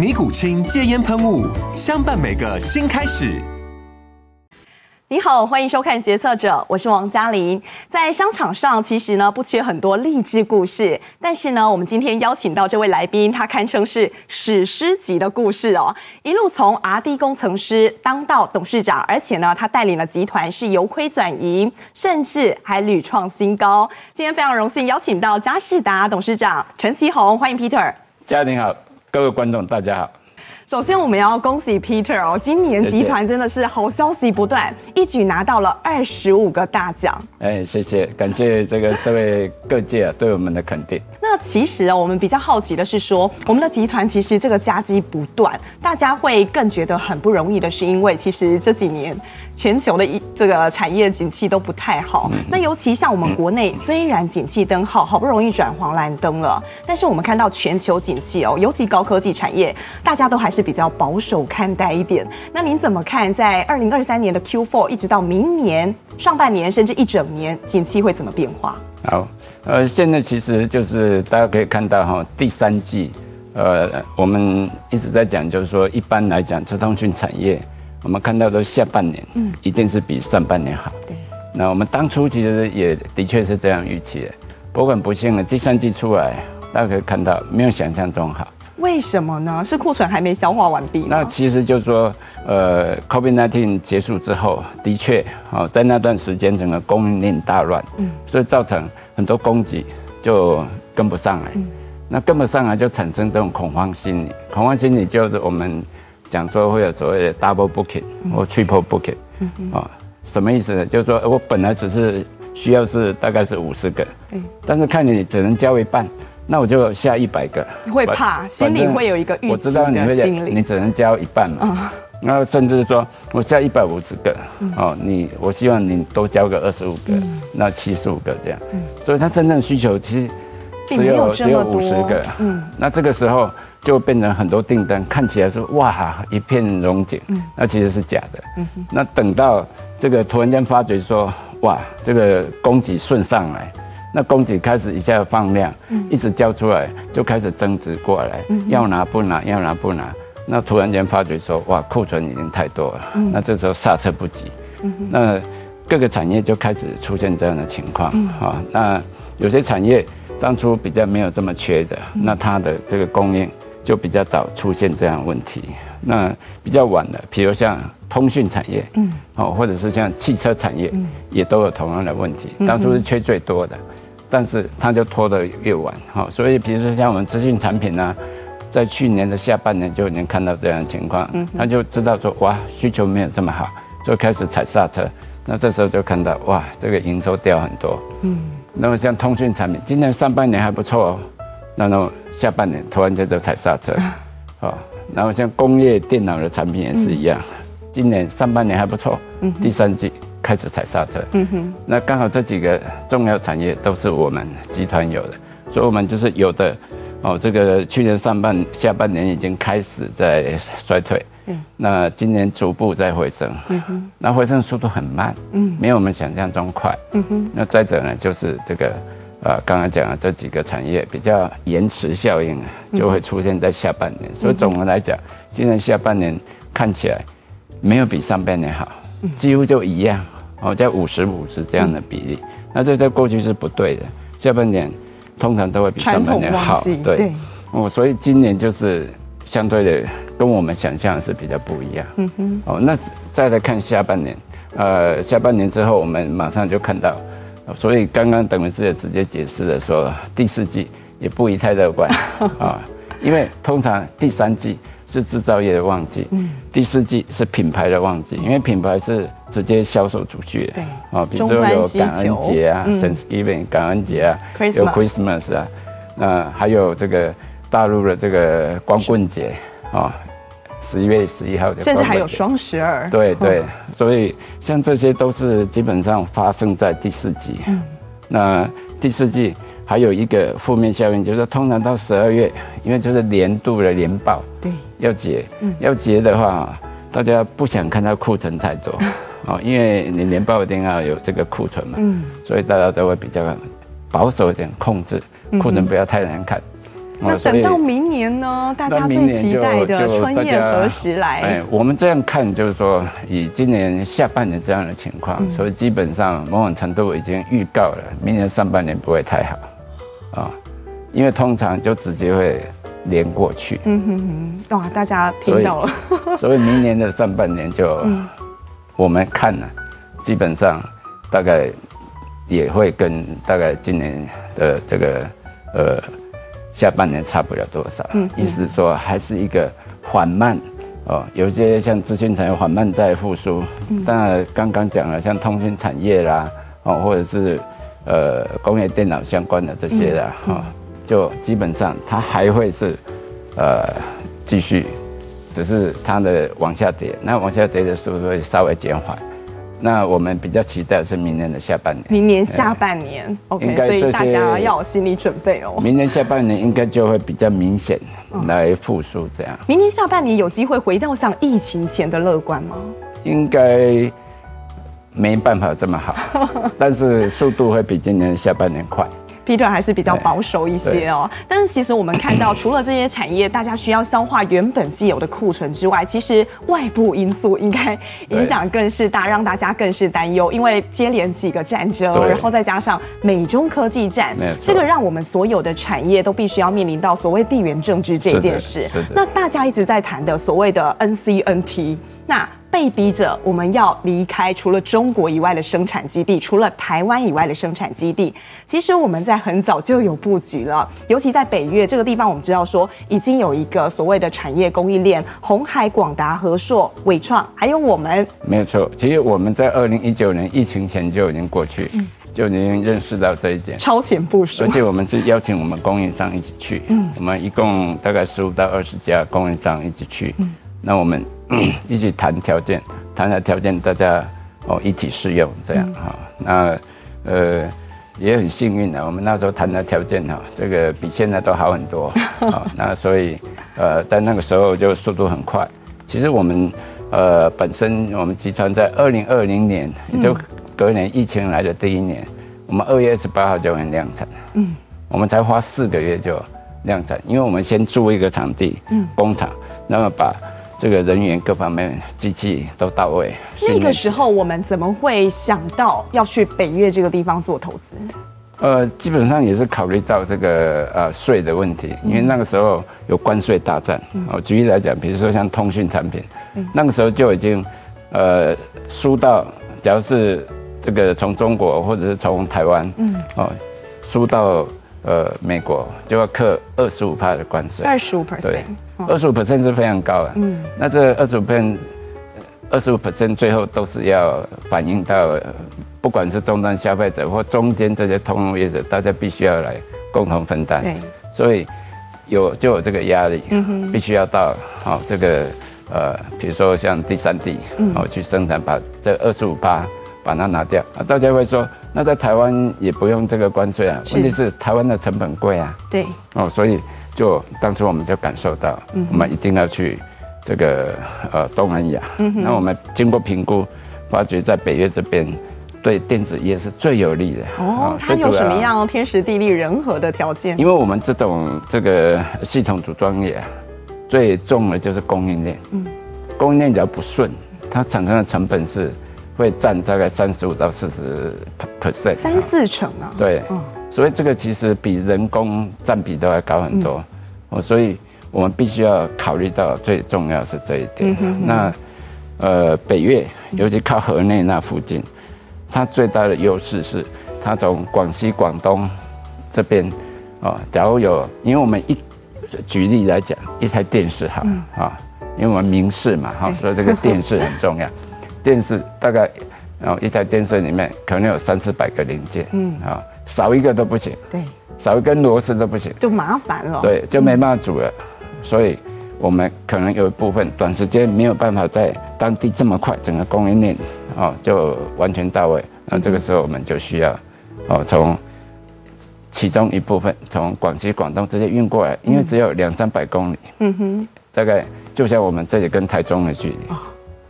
尼古清戒烟喷雾，相伴每个新开始。你好，欢迎收看《决策者》，我是王嘉玲。在商场上，其实呢不缺很多励志故事，但是呢，我们今天邀请到这位来宾，他堪称是史诗级的故事哦。一路从 R&D 工程师当到董事长，而且呢，他带领了集团是由亏转盈，甚至还屡创新高。今天非常荣幸邀请到嘉士达董事长陈其宏，欢迎 Peter。嘉玲好。各位观众，大家好。首先，我们要恭喜 Peter 哦，今年集团真的是好消息不断，一举拿到了二十五个大奖。哎，谢谢，感谢这个社会各界啊对我们的肯定。那其实啊，我们比较好奇的是说，我们的集团其实这个佳绩不断，大家会更觉得很不容易的是，因为其实这几年全球的一这个产业景气都不太好。嗯、那尤其像我们国内，虽然景气灯号好不容易转黄蓝灯了，但是我们看到全球景气哦，尤其高科技产业，大家都还是比较保守看待一点。那您怎么看，在二零二三年的 Q4 一直到明年上半年，甚至一整年，景气会怎么变化？好。呃，现在其实就是大家可以看到哈，第三季，呃，我们一直在讲，就是说一般来讲，资通讯产业，我们看到的下半年，嗯，一定是比上半年好。对。那我们当初其实也的确是这样预期的，不过很不幸的，第三季出来，大家可以看到没有想象中好。为什么呢？是库存还没消化完毕？那其实就是说，呃，COVID-19 结束之后，的确，哦，在那段时间整个供应链大乱，嗯，所以造成很多供给就跟不上来，嗯，那跟不上来就产生这种恐慌心理，恐慌心理就是我们讲说会有所谓的 double booking 或 triple booking，嗯啊，什么意思呢？就是说我本来只是需要是大概是五十个，嗯，但是看你只能交一半。那我就下一百个，会怕，心里会有一个预期的心理。我知道你会，你只能交一半嘛。然后甚至说，我下一百五十个，哦，你我希望你多交个二十五个，那七十五个这样。所以他真正需求其实只有只有五十个。嗯。那这个时候就变成很多订单看起来说哇一片荣景，那其实是假的。嗯。那等到这个突然间发觉说哇这个供给顺上来。那供给开始一下放量，一直交出来，就开始增值过来，要拿不拿，要拿不拿。那突然间发觉说，哇，库存已经太多了，那这时候刹车不及，那各个产业就开始出现这样的情况啊。那有些产业当初比较没有这么缺的，那它的这个供应就比较早出现这样问题。那比较晚的，比如像通讯产业，嗯，哦，或者是像汽车产业，也都有同样的问题。当初是缺最多的。但是它就拖得越晚，哈，所以比如说像我们资讯产品呢，在去年的下半年就已经看到这样的情况，他就知道说哇需求没有这么好，就开始踩刹车，那这时候就看到哇这个营收掉很多，嗯，那么像通讯产品，今年上半年还不错哦，那么下半年突然间就踩刹车，好，然后像工业电脑的产品也是一样，今年上半年还不错，第三季。开始踩刹车，嗯哼，那刚好这几个重要产业都是我们集团有的，所以我们就是有的，哦，这个去年上半下半年已经开始在衰退，嗯，那今年逐步在回升，嗯哼，那回升速度很慢，嗯，没有我们想象中快，嗯哼，那再者呢，就是这个，呃，刚刚讲的这几个产业比较延迟效应就会出现在下半年，所以总的来讲，今年下半年看起来没有比上半年好。几乎就一样，哦，在五十五十这样的比例，那这在过去是不对的。下半年通常都会比上半年好，对，哦，所以今年就是相对的跟我们想象的是比较不一样。嗯哼，哦，那再来看下半年，呃，下半年之后我们马上就看到，所以刚刚等于是也直接解释了说，第四季也不宜太乐观 啊，因为通常第三季是制造业的旺季，第四季是品牌的旺季，因为品牌是直接销售出去的，啊，比如说有感恩节啊，Thanksgiving 感恩节啊，有 Christmas 啊，那还有这个大陆的这个光棍节啊。十一月十一号，甚至还有双十二。对对，所以像这些都是基本上发生在第四季。嗯，那第四季还有一个负面效应，就是通常到十二月，因为就是年度的年报，对，要结，要结的话，大家不想看到库存太多，哦，因为你年报一定要有这个库存嘛，嗯，所以大家都会比较保守一点，控制库存不要太难看。那等到明年呢？大家最期待的春燕何时来？哎，我们这样看，就是说以今年下半年这样的情况，所以基本上某种程度已经预告了，明年上半年不会太好啊，因为通常就直接会连过去。嗯哼哼，哇，大家听到了。所以明年的上半年就 我们看呢，基本上大概也会跟大概今年的这个呃。下半年差不了多少，意思是说还是一个缓慢哦，有些像资讯产业缓慢在复苏，当然刚刚讲了像通讯产业啦，哦或者是呃工业电脑相关的这些啦，哈，就基本上它还会是呃继续，只是它的往下跌，那往下跌的速度会稍微减缓。那我们比较期待是明年的下半年。明年下半年，OK，所以大家要有心理准备哦。明年下半年应该就会比较明显来复苏，这样。明年下半年有机会回到像疫情前的乐观吗？应该没办法这么好，但是速度会比今年下半年快。Peter 还是比较保守一些哦，但是其实我们看到，除了这些产业大家需要消化原本既有的库存之外，其实外部因素应该影响更是大，让大家更是担忧。因为接连几个战争，然后再加上美中科技战，这个让我们所有的产业都必须要面临到所谓地缘政治这件事。那大家一直在谈的所谓的 NCNT，那。被逼着我们要离开除了中国以外的生产基地，除了台湾以外的生产基地。其实我们在很早就有布局了，尤其在北越这个地方，我们知道说已经有一个所谓的产业供应链，红海、广达、和硕、伟创，还有我们。没有错，其实我们在二零一九年疫情前就已经过去，就已经认识到这一点，超前部署。而且我们是邀请我们供应商一起去，嗯，我们一共大概十五到二十家供应商一起去，嗯，那我们。一起谈条件，谈的条件大家哦一起适用这样哈。那呃也很幸运的，我们那时候谈的条件哈，这个比现在都好很多 啊。那所以呃在那个时候就速度很快。其实我们呃本身我们集团在二零二零年，也就隔年疫情来的第一年，我们二月二十八号就很量产。嗯，我们才花四个月就量产，因为我们先租一个场地，嗯，工厂，那么把。这个人员各方面机器都到位。那个时候我们怎么会想到要去北越这个地方做投资？呃，基本上也是考虑到这个呃税的问题，因为那个时候有关税大战。哦，举例来讲，比如说像通讯产品，那个时候就已经呃输到，假如是这个从中国或者是从台湾，嗯，哦，输到呃美国就要课二十五帕的关税。二十五 percent。二十五 percent 是非常高的，嗯，那这二十五 percent，二十五 percent 最后都是要反映到，不管是终端消费者或中间这些通路业者，大家必须要来共同分担，对，所以有就有这个压力，嗯哼，必须要到好这个呃，比如说像第三地，好去生产，把这二十五帕把它拿掉，啊，大家会说，那在台湾也不用这个关税啊，问题是台湾的成本贵啊，对，哦，所以。就当初我们就感受到，我们一定要去这个呃东南亚。那我们经过评估，发觉在北越这边对电子业是最有利的。哦，它有什么样天时地利人和的条件？因为我们这种这个系统组装业，最重的就是供应链。嗯，供应链只要不顺，它产生的成本是会占大概三十五到四十 percent，三四成啊。对。所以这个其实比人工占比都要高很多，哦，所以我们必须要考虑到最重要是这一点。那呃北越，尤其靠河内那附近，它最大的优势是它从广西、广东这边啊，假如有，因为我们一举例来讲，一台电视哈啊，因为我们明视嘛哈，所以这个电视很重要，电视大概然后一台电视里面可能有三四百个零件，嗯。啊，少一个都不行，对，少一根螺丝都不行，就麻烦了，对，就没办法煮了，所以。我们可能有一部分短时间没有办法在当地这么快整个供应链哦就完全到位，那这个时候我们就需要哦从其中一部分从广西广东直接运过来，因为只有两三百公里，嗯哼，大概就像我们这里跟台中的距离，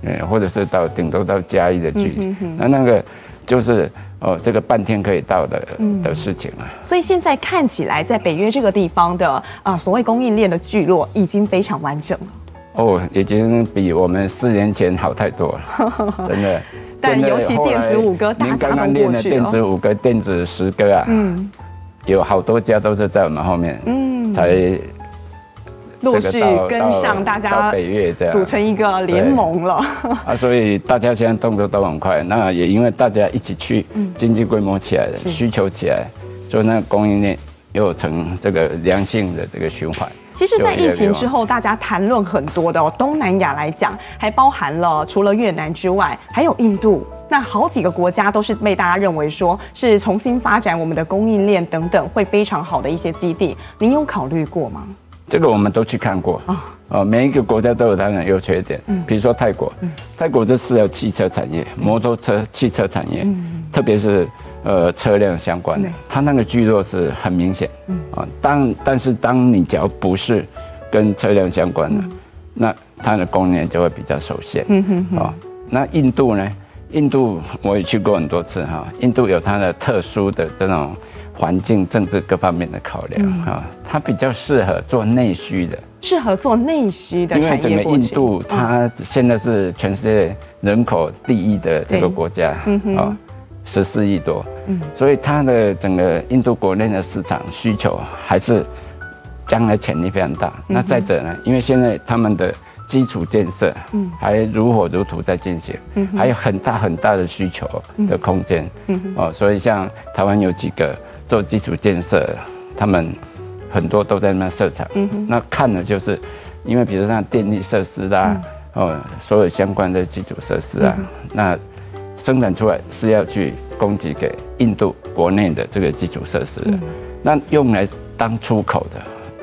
嗯，或者是到顶多到嘉义的距离，那那个就是。哦，这个半天可以到的的事情啊，所以现在看起来，在北约这个地方的啊，所谓供应链的聚落已经非常完整了。哦，已经比我们四年前好太多了，真的。但尤其电子五哥，您刚刚练的电子五哥、电子十哥啊，嗯，有好多家都是在我们后面，嗯，才。陆续跟上大家，北越这样组成一个联盟了。啊，所以大家现在动作都很快。那也因为大家一起去，经济规模起来了，需求起来，所以那供应链又成这个良性的这个循环。其实，在疫情之后，大家谈论很多的哦，东南亚来讲，还包含了除了越南之外，还有印度。那好几个国家都是被大家认为说是重新发展我们的供应链等等，会非常好的一些基地。您有考虑过吗？这个我们都去看过啊，哦，每一个国家都有它的优缺点。嗯，比如说泰国，泰国这是要汽车产业、摩托车、汽车产业，特别是呃车辆相关的，它那个聚落是很明显。嗯，啊，当但是当你只要不是跟车辆相关的，那它的供应链就会比较受限。嗯哼，啊，那印度呢？印度我也去过很多次哈，印度有它的特殊的这种。环境、政治各方面的考量啊，它比较适合做内需的，适合做内需的。因为整个印度，它现在是全世界人口第一的这个国家啊，十四亿多，所以它的整个印度国内的市场需求还是将来潜力非常大。那再者呢，因为现在他们的基础建设还如火如荼在进行，还有很大很大的需求的空间，哦，所以像台湾有几个。做基础建设，他们很多都在那设厂。嗯、那看的就是，因为比如像电力设施啦，嗯、哦，所有相关的基础设施啊，嗯、那生产出来是要去供给给印度国内的这个基础设施的。嗯、那用来当出口的，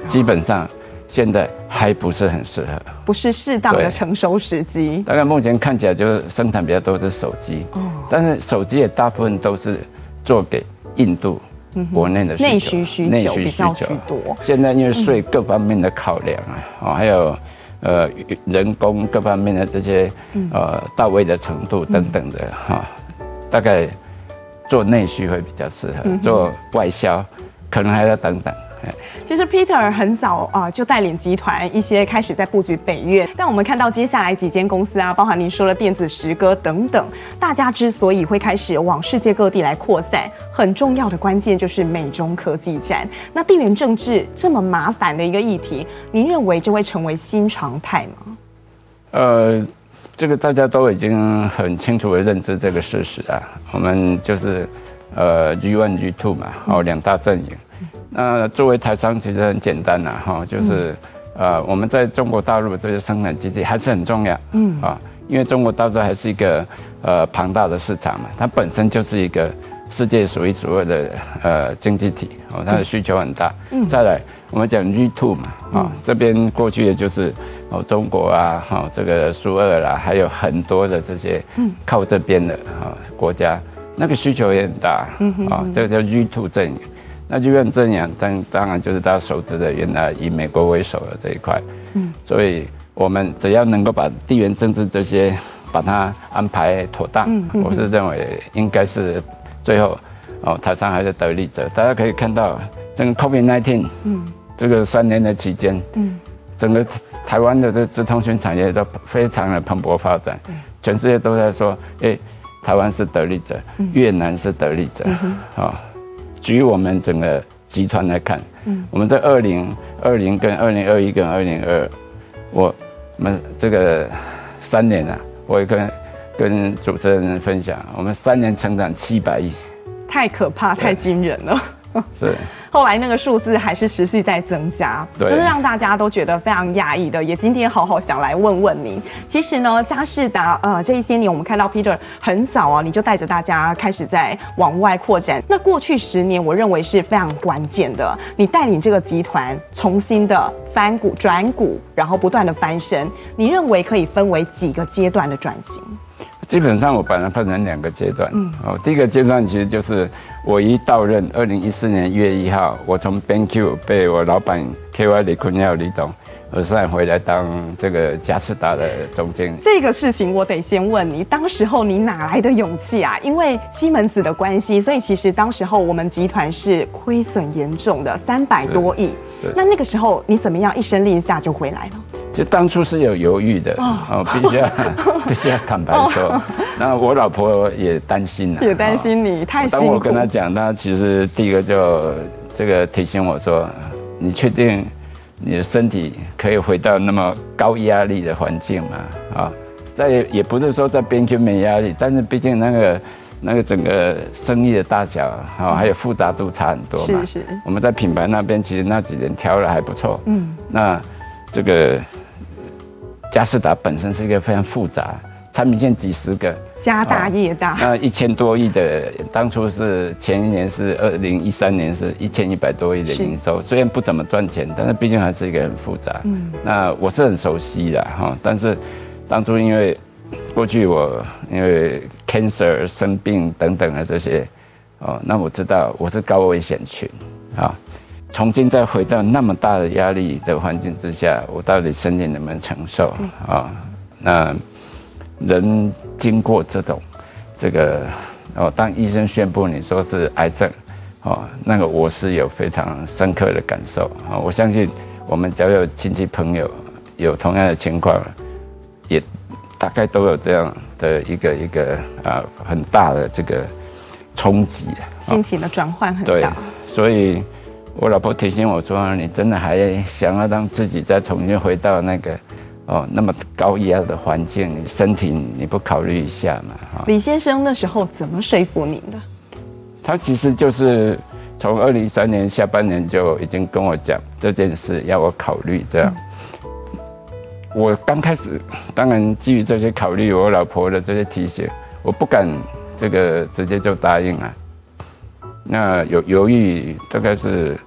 基本上现在还不是很适合，不是适当的成熟时机。大概目前看起来就是生产比较多的是手机，哦，但是手机也大部分都是做给印度。国内的内需需求比较居多。现在因为税各方面的考量啊，哦，还有呃人工各方面的这些呃到位的程度等等的哈，大概做内需会比较适合，做外销可能还要等等。其实 Peter 很早啊就带领集团一些开始在布局北约，但我们看到接下来几间公司啊，包含您说的电子十哥等等，大家之所以会开始往世界各地来扩散，很重要的关键就是美中科技战。那地缘政治这么麻烦的一个议题，您认为就会成为新常态吗？呃，这个大家都已经很清楚的认知这个事实啊，我们就是呃 G one G two 嘛，哦两大阵营。那作为台商其实很简单呐，哈，就是，呃，我们在中国大陆这些生产基地还是很重要，嗯。啊，因为中国大陆还是一个呃庞大的市场嘛，它本身就是一个世界数一数二的呃经济体，哦，它的需求很大。嗯，再来我们讲 G two 嘛，啊，这边过去的就是哦中国啊，哈，这个苏俄啦，还有很多的这些靠这边的啊国家，那个需求也很大，嗯啊，这个叫 G two 阵营。那就变这样，当当然就是大家熟知的原来以美国为首的这一块，嗯，所以我们只要能够把地缘政治这些把它安排妥当，嗯，我是认为应该是最后哦，台商还是得利者。大家可以看到，整个 COVID-19，嗯，这个三年的期间，嗯，整个台湾的这这通讯产业都非常的蓬勃发展，全世界都在说，哎，台湾是得利者，越南是得利者，啊。举我们整个集团来看，嗯，我们在二零二零跟二零二一跟二零二，我们这个三年啊，我也跟跟主持人分享，我们三年成长七百亿，太可怕，太惊人了。是。后来那个数字还是持续在增加，真的让大家都觉得非常讶异的。也今天好好想来问问您，其实呢，佳士达呃这一些年，我们看到 Peter 很早啊，你就带着大家开始在往外扩展。那过去十年，我认为是非常关键的，你带领这个集团重新的翻股转股，然后不断的翻身。你认为可以分为几个阶段的转型？基本上我把它分成两个阶段。嗯，哦，第一个阶段其实就是我一到任，二零一四年一月一号，我从 BenQ 被我老板 KY 李坤耀李董而算回来当这个佳世达的总经理。这个事情我得先问你，当时候你哪来的勇气啊？因为西门子的关系，所以其实当时候我们集团是亏损严重的，三百多亿。那那个时候你怎么样一声令下就回来了？其实当初是有犹豫的哦，必须要 必须要坦白说。那我老婆也担心了，也担心你太辛苦。当我跟她讲，她其实第一个就这个提醒我说：“你确定你的身体可以回到那么高压力的环境嘛？”啊，在也不是说在边区没压力，但是毕竟那个那个整个生意的大小啊，还有复杂度差很多嘛。是是。我们在品牌那边其实那几年调的还不错。嗯。那这个。佳士达本身是一个非常复杂，产品线几十个，家大业大。那一千多亿的，当初是前一年是二零一三年是一千一百多亿的营收，虽然不怎么赚钱，但是毕竟还是一个很复杂。嗯，那我是很熟悉的哈，但是当初因为过去我因为 cancer 生病等等的这些，哦，那我知道我是高危险群啊。重新再回到那么大的压力的环境之下，我到底身体能不能承受啊？那人经过这种这个哦，当医生宣布你说是癌症哦，那个我是有非常深刻的感受啊。我相信我们只要有亲戚朋友有同样的情况，也大概都有这样的一个一个啊很大的这个冲击，心情的转换很大。对，所以。我老婆提醒我说：“你真的还想要让自己再重新回到那个哦那么高压的环境，你身体你不考虑一下嘛？”李先生那时候怎么说服您的？他其实就是从二零一三年下半年就已经跟我讲这件事，要我考虑这样。我刚开始当然基于这些考虑，我老婆的这些提醒，我不敢这个直接就答应啊。那有犹豫，大概是。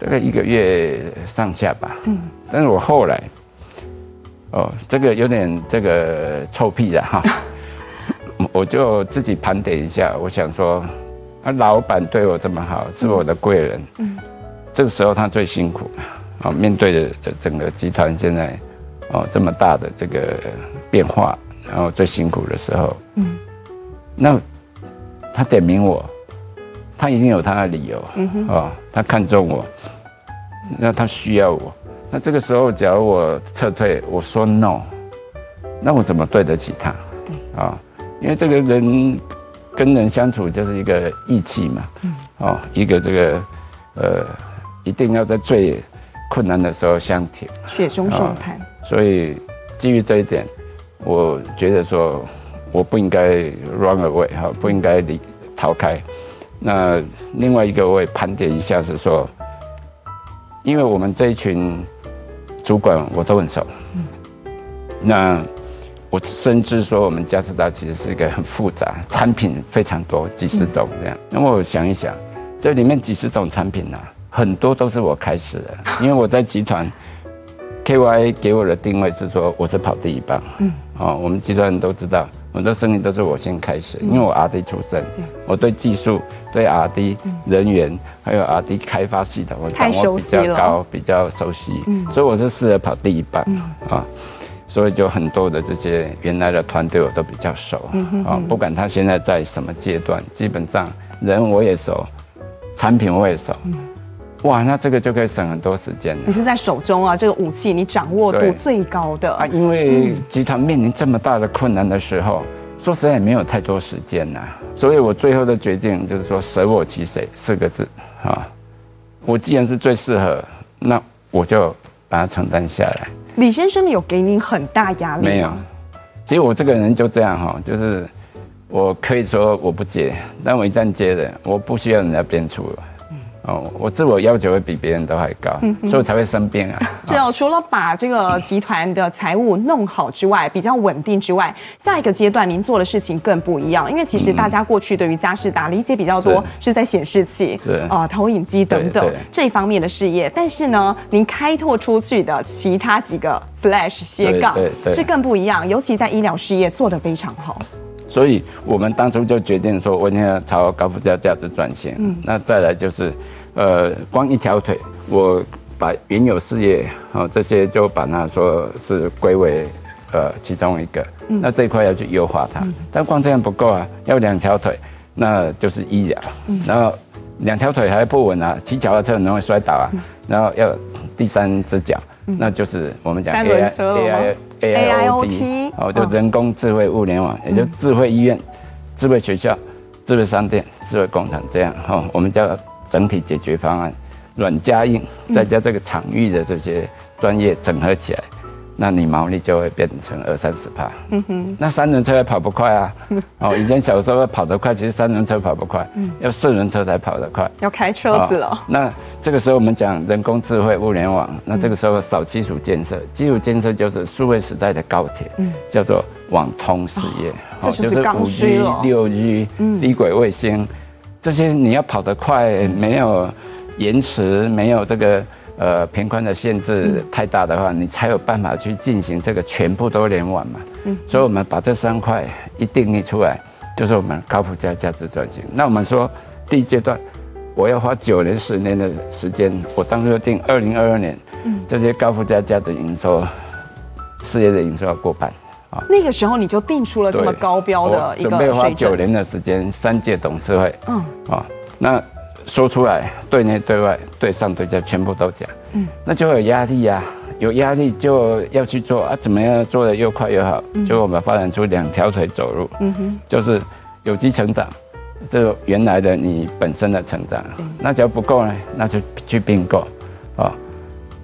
大概一个月上下吧，嗯，但是我后来，哦，这个有点这个臭屁了哈，我就自己盘点一下，我想说，啊，老板对我这么好，是我的贵人，嗯，这个时候他最辛苦，啊，面对着整个集团现在，哦，这么大的这个变化，然后最辛苦的时候，嗯，那他点名我。他已经有他的理由，嗯哼，哦，他看中我，那他需要我，那这个时候假如我撤退，我说 no，那我怎么对得起他？对，啊，因为这个人跟人相处就是一个义气嘛，嗯，哦，一个这个呃，一定要在最困难的时候相挺，雪中送炭。所以基于这一点，我觉得说我不应该 run away 哈，不应该离逃开。那另外一个我也盘点一下，是说，因为我们这一群主管我都很熟，那我深知说我们加斯达其实是一个很复杂，产品非常多，几十种这样。那么我想一想，这里面几十种产品呢，很多都是我开始的，因为我在集团，KY 给我的定位是说我是跑第一棒，嗯，哦，我们集团人都知道。很多生意都是我先开始，因为我 R&D 出身，我对技术、对 R&D 人员还有 R&D 开发系统，我掌握比较高，比较熟悉，所以我是适合跑第一棒啊。所以就很多的这些原来的团队我都比较熟啊，不管他现在在什么阶段，基本上人我也熟，产品我也熟。哇，那这个就可以省很多时间了。你是在手中啊，这个武器你掌握度最高的啊。因为集团面临这么大的困难的时候，说实在也没有太多时间呐。所以我最后的决定就是说“舍我其谁”四个字啊。我既然是最适合，那我就把它承担下来。李先生有给你很大压力吗？没有。其实我这个人就这样哈，就是我可以说我不接，但我一旦接了，我不需要人家编出了。哦，我自我要求会比别人都还高，嗯、所以我才会生病啊。是哦，除了把这个集团的财务弄好之外，比较稳定之外，下一个阶段您做的事情更不一样。因为其实大家过去对于佳士达理解比较多是在显示器、啊、呃、投影机等等这一方面的事业，但是呢，您开拓出去的其他几个 slash 斜杠是更不一样，尤其在医疗事业做得非常好。所以我们当初就决定说，我们要朝高附加价值转型。嗯，那再来就是。呃，光一条腿，我把原有事业啊这些就把它说是归为呃其中一个，嗯、那这一块要去优化它。嗯、但光这样不够啊，要两条腿，那就是医疗。嗯、然后两条腿还不稳啊，骑脚踏车很容易摔倒啊。嗯、然后要第三只脚，嗯、那就是我们讲 AI AI AIoT 哦，就人工智慧物联网，也就智慧医院、智慧学校、智慧商店、智慧工厂这样哈，我们叫。整体解决方案，软加硬，再加这个场域的这些专业整合起来，那你毛利就会变成二三十趴。嗯哼，那三轮车也跑不快啊。哦，以前小时候跑得快，其实三轮车跑不快，要四轮车才跑得快。要开车子了。那这个时候我们讲人工智慧物联网，那这个时候扫基础建设，基础建设就是数位时代的高铁，叫做网通事业，这就是五 G、六 G、低轨卫星。这些你要跑得快，没有延迟，没有这个呃频宽的限制太大的话，你才有办法去进行这个全部都联网嘛。嗯，所以我们把这三块一定义出来，就是我们高附加价值转型。那我们说第一阶段，我要花九年十年的时间，我当初就定二零二二年，嗯这些高附加价值营收事业的营收要过半。啊，那个时候你就定出了这么高标的一个准备花九年的时间，三届董事会，嗯，啊，那说出来，对内对外对上对下全部都讲，嗯，那就有压力呀，有压力就要去做啊，怎么样做得又快又好，就我们发展出两条腿走路，嗯哼，就是有机成长，这原来的你本身的成长，那只要不够呢，那就去并购，啊，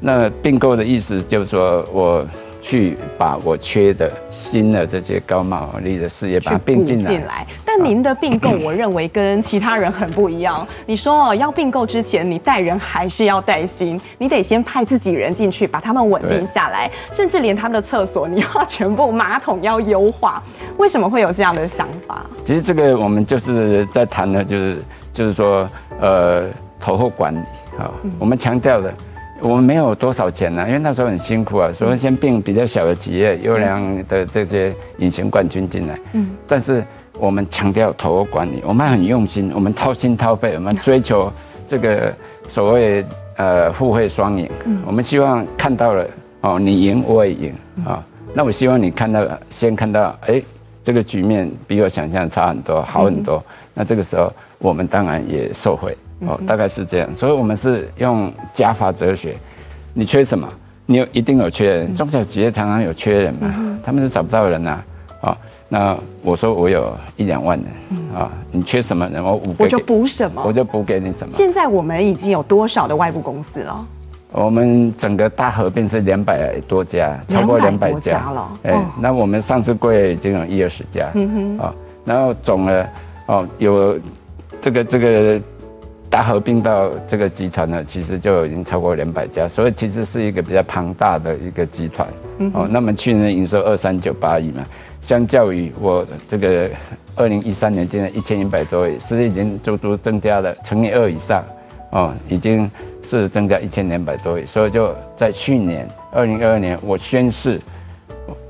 那并购的意思就是说我。去把我缺的新的这些高毛利的事业把它并进来。但您的并购，我认为跟其他人很不一样。你说哦，要并购之前，你带人还是要带薪，你得先派自己人进去，把他们稳定下来，甚至连他们的厕所，你要全部马桶要优化。为什么会有这样的想法？其实这个我们就是在谈的，就是就是说，呃，投后管理啊，我们强调的。我们没有多少钱呢、啊，因为那时候很辛苦啊，所以先并比较小的企业，优良的这些隐形冠军进来。嗯，但是我们强调投后管理，我们很用心，我们掏心掏肺，我们追求这个所谓呃互惠双赢。嗯，我们希望看到了哦，你赢我也赢啊。那我希望你看到先看到，哎，这个局面比我想象差很多，好很多。那这个时候我们当然也受惠。哦，大概是这样，所以我们是用加法哲学。你缺什么？你有一定有缺人。中小企业常常有缺人嘛，他们是找不到人呐。啊，那我说我有一两万人啊，你缺什么人？我五个，我就补什么，我就补给你什么。现在我们已经有多少的外部公司了？我们整个大合并是两百多家，超过两百家了。哎，那我们上市柜已经有一二十家。嗯哼。啊，然后总了哦，有这个这个。大合并到这个集团呢，其实就已经超过两百家，所以其实是一个比较庞大的一个集团。哦，那么去年营收二三九八亿嘛，相较于我这个二零一三年现在一千一百多亿，是已经足足增加了乘以二以上。哦，已经是增加一千两百多亿，所以就在去年二零二二年，我宣誓，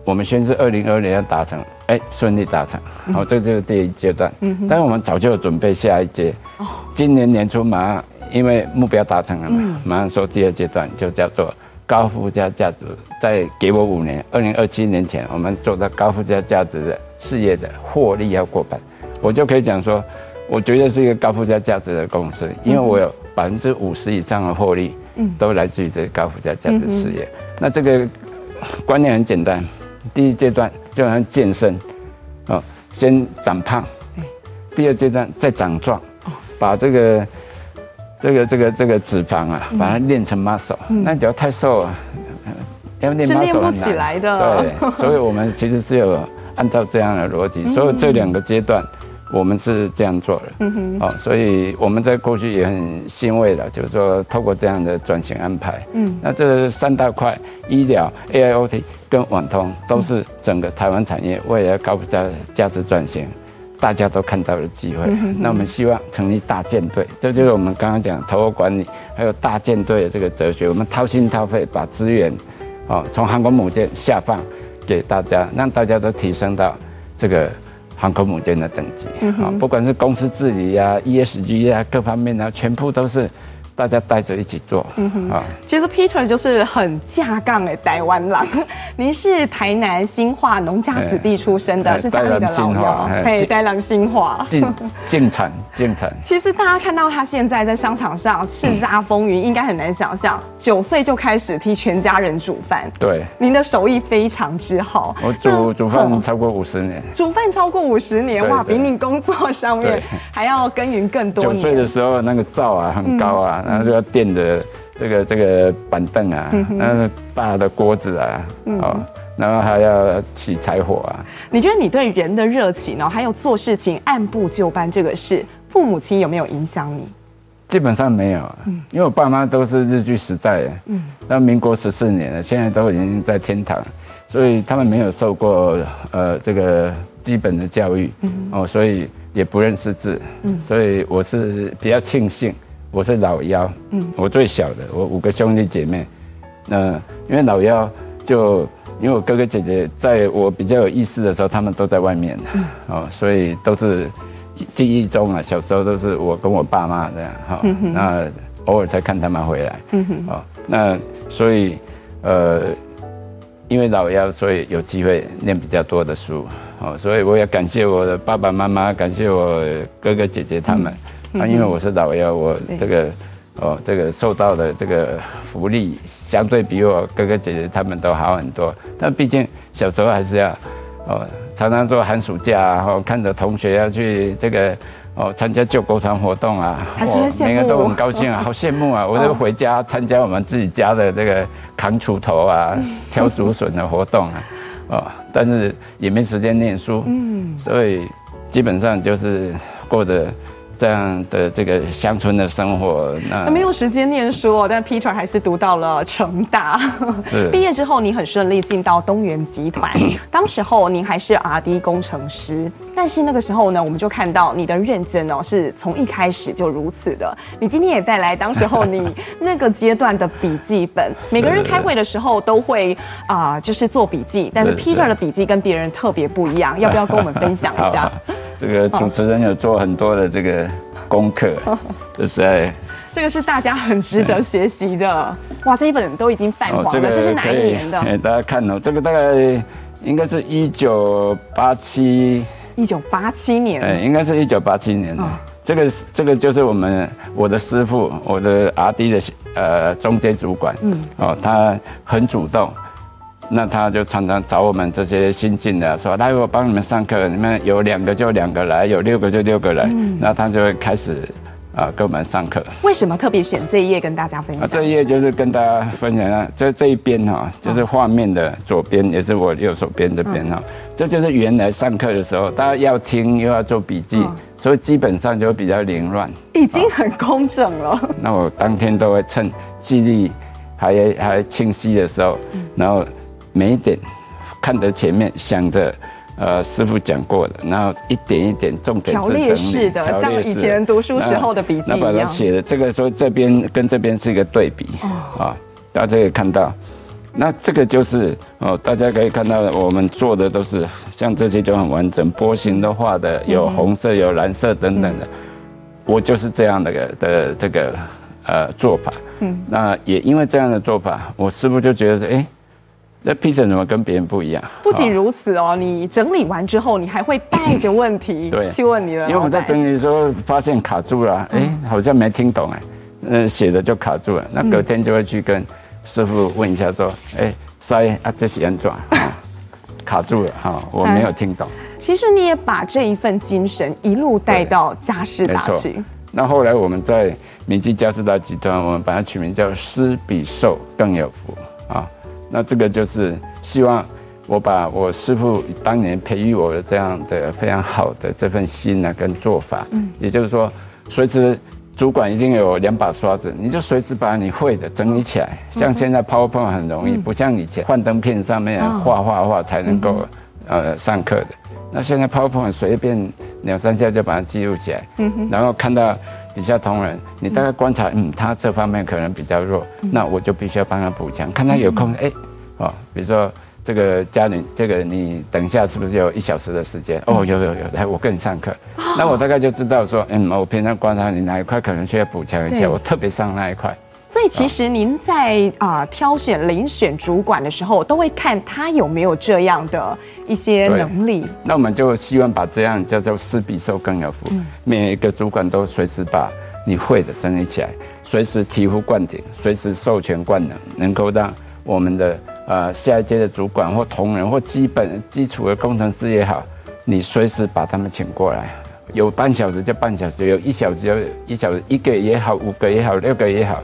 我们宣誓二零二二年要达成。哎，顺利达成，好，这就是第一阶段。嗯哼，但是我们早就有准备下一阶。哦，今年年初马上，因为目标达成了嘛，马上说第二阶段就叫做高附加价值。再给我五年，二零二七年前，我们做到高附加价值的事业的获利要过半，我就可以讲说，我绝对是一个高附加价值的公司，因为我有百分之五十以上的获利，嗯，都来自于这个高附加价值事业。那这个观念很简单。第一阶段就好像健身，哦，先长胖，第二阶段再长壮，把这个这个这个这个脂肪啊，把它练成 muscle。那只要太瘦了，要练 muscle 不起来的。对，所以我们其实是有按照这样的逻辑，所以这两个阶段。我们是这样做的，嗯哼，哦，所以我们在过去也很欣慰的，就是说透过这样的转型安排，嗯，那这三大块医疗、AIoT 跟网通都是整个台湾产业未来高价价值转型，大家都看到了机会。那我们希望成立大舰队，这就是我们刚刚讲投入管理还有大舰队的这个哲学。我们掏心掏肺把资源，哦，从航空母舰下放给大家，让大家都提升到这个。航空母舰的等级啊，不管是公司治理啊、ESG 啊，各方面啊，全部都是。大家带着一起做，嗯哼啊。其实 Peter 就是很架杠哎，台湾人。您是台南新化农家子弟出身的，是家里的老幺，嘿，台南新化。进进产进产。其实大家看到他现在在商场上叱咤风云，应该很难想象，九岁就开始替全家人煮饭。对，您的手艺非常之好。我煮煮饭超过五十年。煮饭超过五十年，哇，比你工作上面还要耕耘更多年。九岁的时候，那个灶啊很高啊。然后就要垫着这个这个板凳啊，那个大的锅子啊，哦，然后还要起柴火啊。你觉得你对人的热情呢，还有做事情按部就班这个事，父母亲有没有影响你？基本上没有，因为我爸妈都是日据时代的，嗯，那民国十四年了，现在都已经在天堂，所以他们没有受过呃这个基本的教育，哦，所以也不认识字，所以我是比较庆幸。我是老幺，嗯，我最小的，我五个兄弟姐妹，那因为老幺就因为我哥哥姐姐在我比较有意识的时候，他们都在外面，哦，所以都是记忆中啊，小时候都是我跟我爸妈这样，哈，那偶尔才看他们回来，嗯哼，哦，那所以呃，因为老幺，所以有机会念比较多的书，哦，所以我也感谢我的爸爸妈妈，感谢我哥哥姐姐他们。啊，因为我是老幺，我这个哦，这个受到的这个福利相对比我哥哥姐姐他们都好很多。但毕竟小时候还是要哦，常常做寒暑假啊，然后看着同学要去这个哦参加救国团活动啊，每个都很高兴啊，好羡慕啊！我就回家参加我们自己家的这个扛锄头啊、挑竹笋的活动啊，哦，但是也没时间念书，嗯，所以基本上就是过着。这样的这个乡村的生活，那没有时间念书，但 Peter 还是读到了成大。是 毕业之后，你很顺利进到东元集团，当时候您还是 R&D 工程师。但是那个时候呢，我们就看到你的认真哦，是从一开始就如此的。你今天也带来当时候你那个阶段的笔记本，每个人开会的时候都会啊、呃，就是做笔记。但是 Peter 的笔记跟别人特别不一样，要不要跟我们分享一下？这个主持人有做很多的这个功课，这是在这个是大家很值得学习的。哇，这一本都已经泛黄了，这是哪一年的？哎，大家看哦，这个大概应该是一九八七，一九八七年，哎，应该是一九八七年的。这个这个就是我们我的师傅，我的 R&D 的呃中间主管，嗯，哦，他很主动。那他就常常找我们这些新进的，说来我帮你们上课，你们有两个就两个来，有六个就六个来。嗯，那他就会开始啊跟我们上课。为什么特别选这一页跟大家分享？这一页就是跟大家分享啊，这这一边哈，就是画面的左边，也是我右手边这边哈，这就是原来上课的时候，大家要听又要做笔记，所以基本上就比较凌乱。已经很工整了。那我当天都会趁记忆还还清晰的时候，然后。每一点看着前面，想着，呃，师傅讲过的，然后一点一点重点是整理，条列式的，像以前读书时候的笔记。那把它写的这个说这边跟这边是一个对比，啊，大家可以看到，那这个就是哦，大家可以看到我们做的都是像这些就很完整，波形都画的有红色有蓝色等等的，我就是这样的个的这个呃做法，嗯，那也因为这样的做法，我师傅就觉得说，哎。这 Peter 怎么跟别人不一样？不仅如此哦，你整理完之后，你还会带着问题 去问你了。因为我们在整理的时候发现卡住了，哎，好像没听懂哎，嗯，写的就卡住了。那隔天就会去跟师傅问一下，说，哎，塞啊，这是安怎？卡住了哈，我没有听懂。其实你也把这一份精神一路带到佳世达去。那后来我们在明基佳世达集团，我们把它取名叫“施比受更有福”啊。那这个就是希望我把我师父当年培育我的这样的非常好的这份心呢、啊，跟做法，嗯，也就是说，随时主管一定有两把刷子，你就随时把你会的整理起来。像现在 PowerPoint 很容易，不像以前幻灯片上面画画画才能够呃上课的。那现在 PowerPoint 随便两三下就把它记录起来，然后看到底下同仁，你大概观察，嗯，他这方面可能比较弱，那我就必须要帮他补强。看他有空，哎，哦，比如说。这个家里，这个你等一下是不是有一小时的时间？哦，有有有，来我跟你上课。那我大概就知道说，嗯，我平常观察你哪一块可能需要补强一下，我特别上那一块。所以其实您在啊挑选、遴选主管的时候，都会看他有没有这样的一些能力。那我们就希望把这样叫做“施比受更有福”，每一个主管都随时把你会的整理起来，随时醍醐灌顶，随时授权灌能，能够让我们的。呃，下一届的主管或同仁或基本基础的工程师也好，你随时把他们请过来，有半小时就半小时，有一小时就一小时，一个也好，五个也好，六个也好，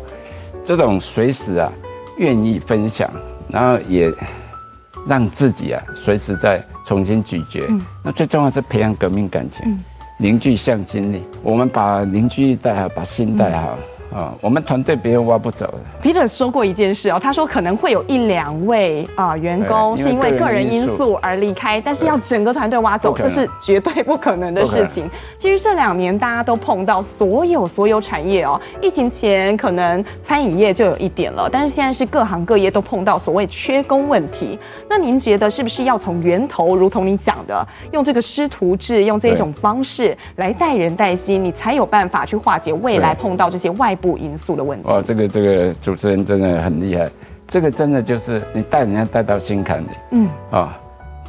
这种随时啊愿意分享，然后也让自己啊随时再重新咀嚼。嗯、那最重要是培养革命感情，凝聚向心力。我们把凝聚力带好，把心带好。嗯啊，我们团队别人挖不走的。Peter 说过一件事哦，他说可能会有一两位啊员工是因为个人因素而离开，但是要整个团队挖走，这是绝对不可能的事情。其实这两年大家都碰到所有所有产业哦，疫情前可能餐饮业就有一点了，但是现在是各行各业都碰到所谓缺工问题。那您觉得是不是要从源头，如同你讲的，用这个师徒制，用这种方式来带人带心，你才有办法去化解未来碰到这些外部因素的问题。哦，这个这个主持人真的很厉害，这个真的就是你带人家带到心坎里。嗯，啊、哦，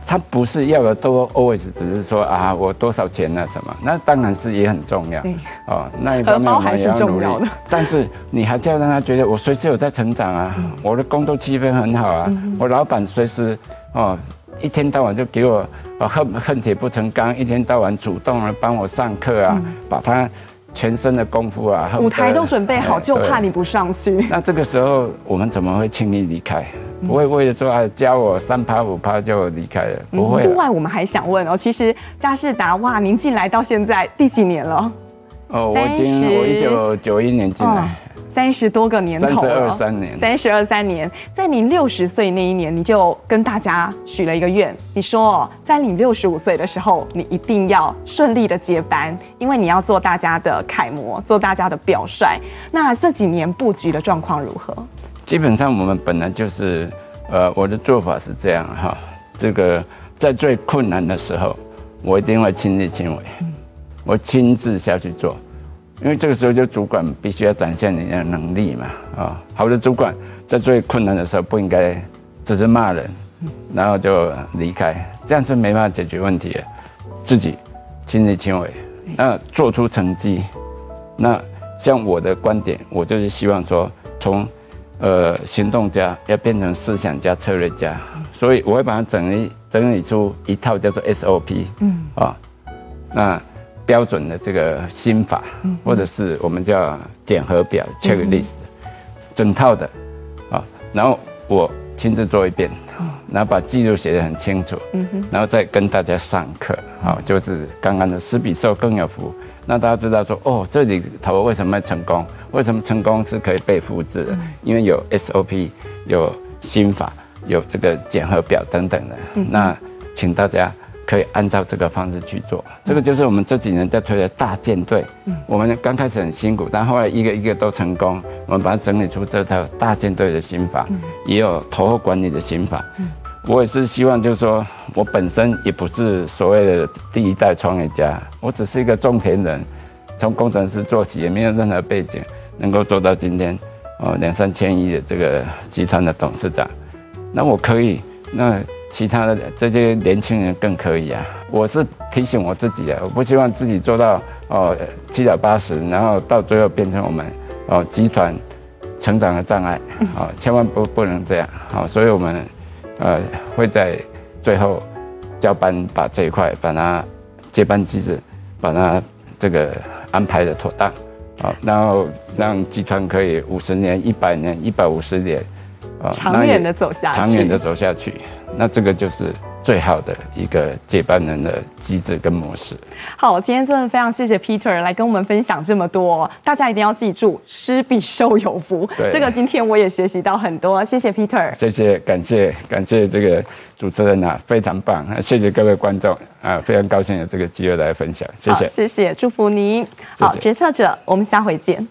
他不是要的多 always 只是说啊我多少钱啊什么，那当然是也很重要。对，哦，那一方面我们也要努力。但是你还是要让他觉得我随时有在成长啊，嗯、我的工作气氛很好啊，嗯、我老板随时哦一天到晚就给我恨恨铁不成钢，一天到晚主动的帮我上课啊，嗯、把他。全身的功夫啊，舞台都准备好，就怕你不上去。那这个时候，我们怎么会轻易离开？不会为了说啊，教我三趴五趴就离开了，不会。另外，我们还想问哦，其实佳士达哇，您进来到现在第几年了？哦，我已经我一九九一年进来。三十多个年头了，三十二三年，三十二三年，在你六十岁那一年，你就跟大家许了一个愿，你说哦，在你六十五岁的时候，你一定要顺利的接班，因为你要做大家的楷模，做大家的表率。那这几年布局的状况如何？基本上我们本来就是，呃，我的做法是这样哈，这个在最困难的时候，我一定会亲力亲为，我亲自下去做。因为这个时候，就主管必须要展现你的能力嘛，啊，好的主管在最困难的时候不应该只是骂人，然后就离开，这样是没办法解决问题的。自己亲力亲为，那做出成绩。那像我的观点，我就是希望说，从呃行动家要变成思想家、策略家，所以我会把它整理整理出一套叫做 SOP，嗯啊，那。标准的这个心法，或者是我们叫检核表 （checklist），整套的啊，然后我亲自做一遍，然后把记录写得很清楚，然后再跟大家上课，好，就是刚刚的“施比受更有福”，那大家知道说，哦，这里头为什么成功？为什么成功是可以被复制的？因为有 SOP，有心法，有这个检核表等等的。那请大家。可以按照这个方式去做，这个就是我们这几年在推的大舰队。我们刚开始很辛苦，但后来一个一个都成功。我们把它整理出这套大舰队的心法，也有投后管理的心法。我也是希望，就是说我本身也不是所谓的第一代创业家，我只是一个种田人，从工程师做起，也没有任何背景，能够做到今天哦两三千亿的这个集团的董事长。那我可以那。其他的这些年轻人更可以啊！我是提醒我自己啊，我不希望自己做到哦七老八十，然后到最后变成我们哦集团成长的障碍啊！千万不不能这样哦，所以我们呃会在最后交班，把这一块把它接班机制把它这个安排的妥当啊，然后让集团可以五十年、一百年、一百五十年啊，长远的走下去，长远的走下去。那这个就是。最好的一个接班人的机制跟模式。好，今天真的非常谢谢 Peter 来跟我们分享这么多，大家一定要记住，施比受有福。这个今天我也学习到很多，谢谢 Peter。谢谢，感谢感谢这个主持人啊，非常棒。谢谢各位观众啊，非常高兴有这个机会来分享，谢谢，谢谢，祝福您。好，决策者，我们下回见。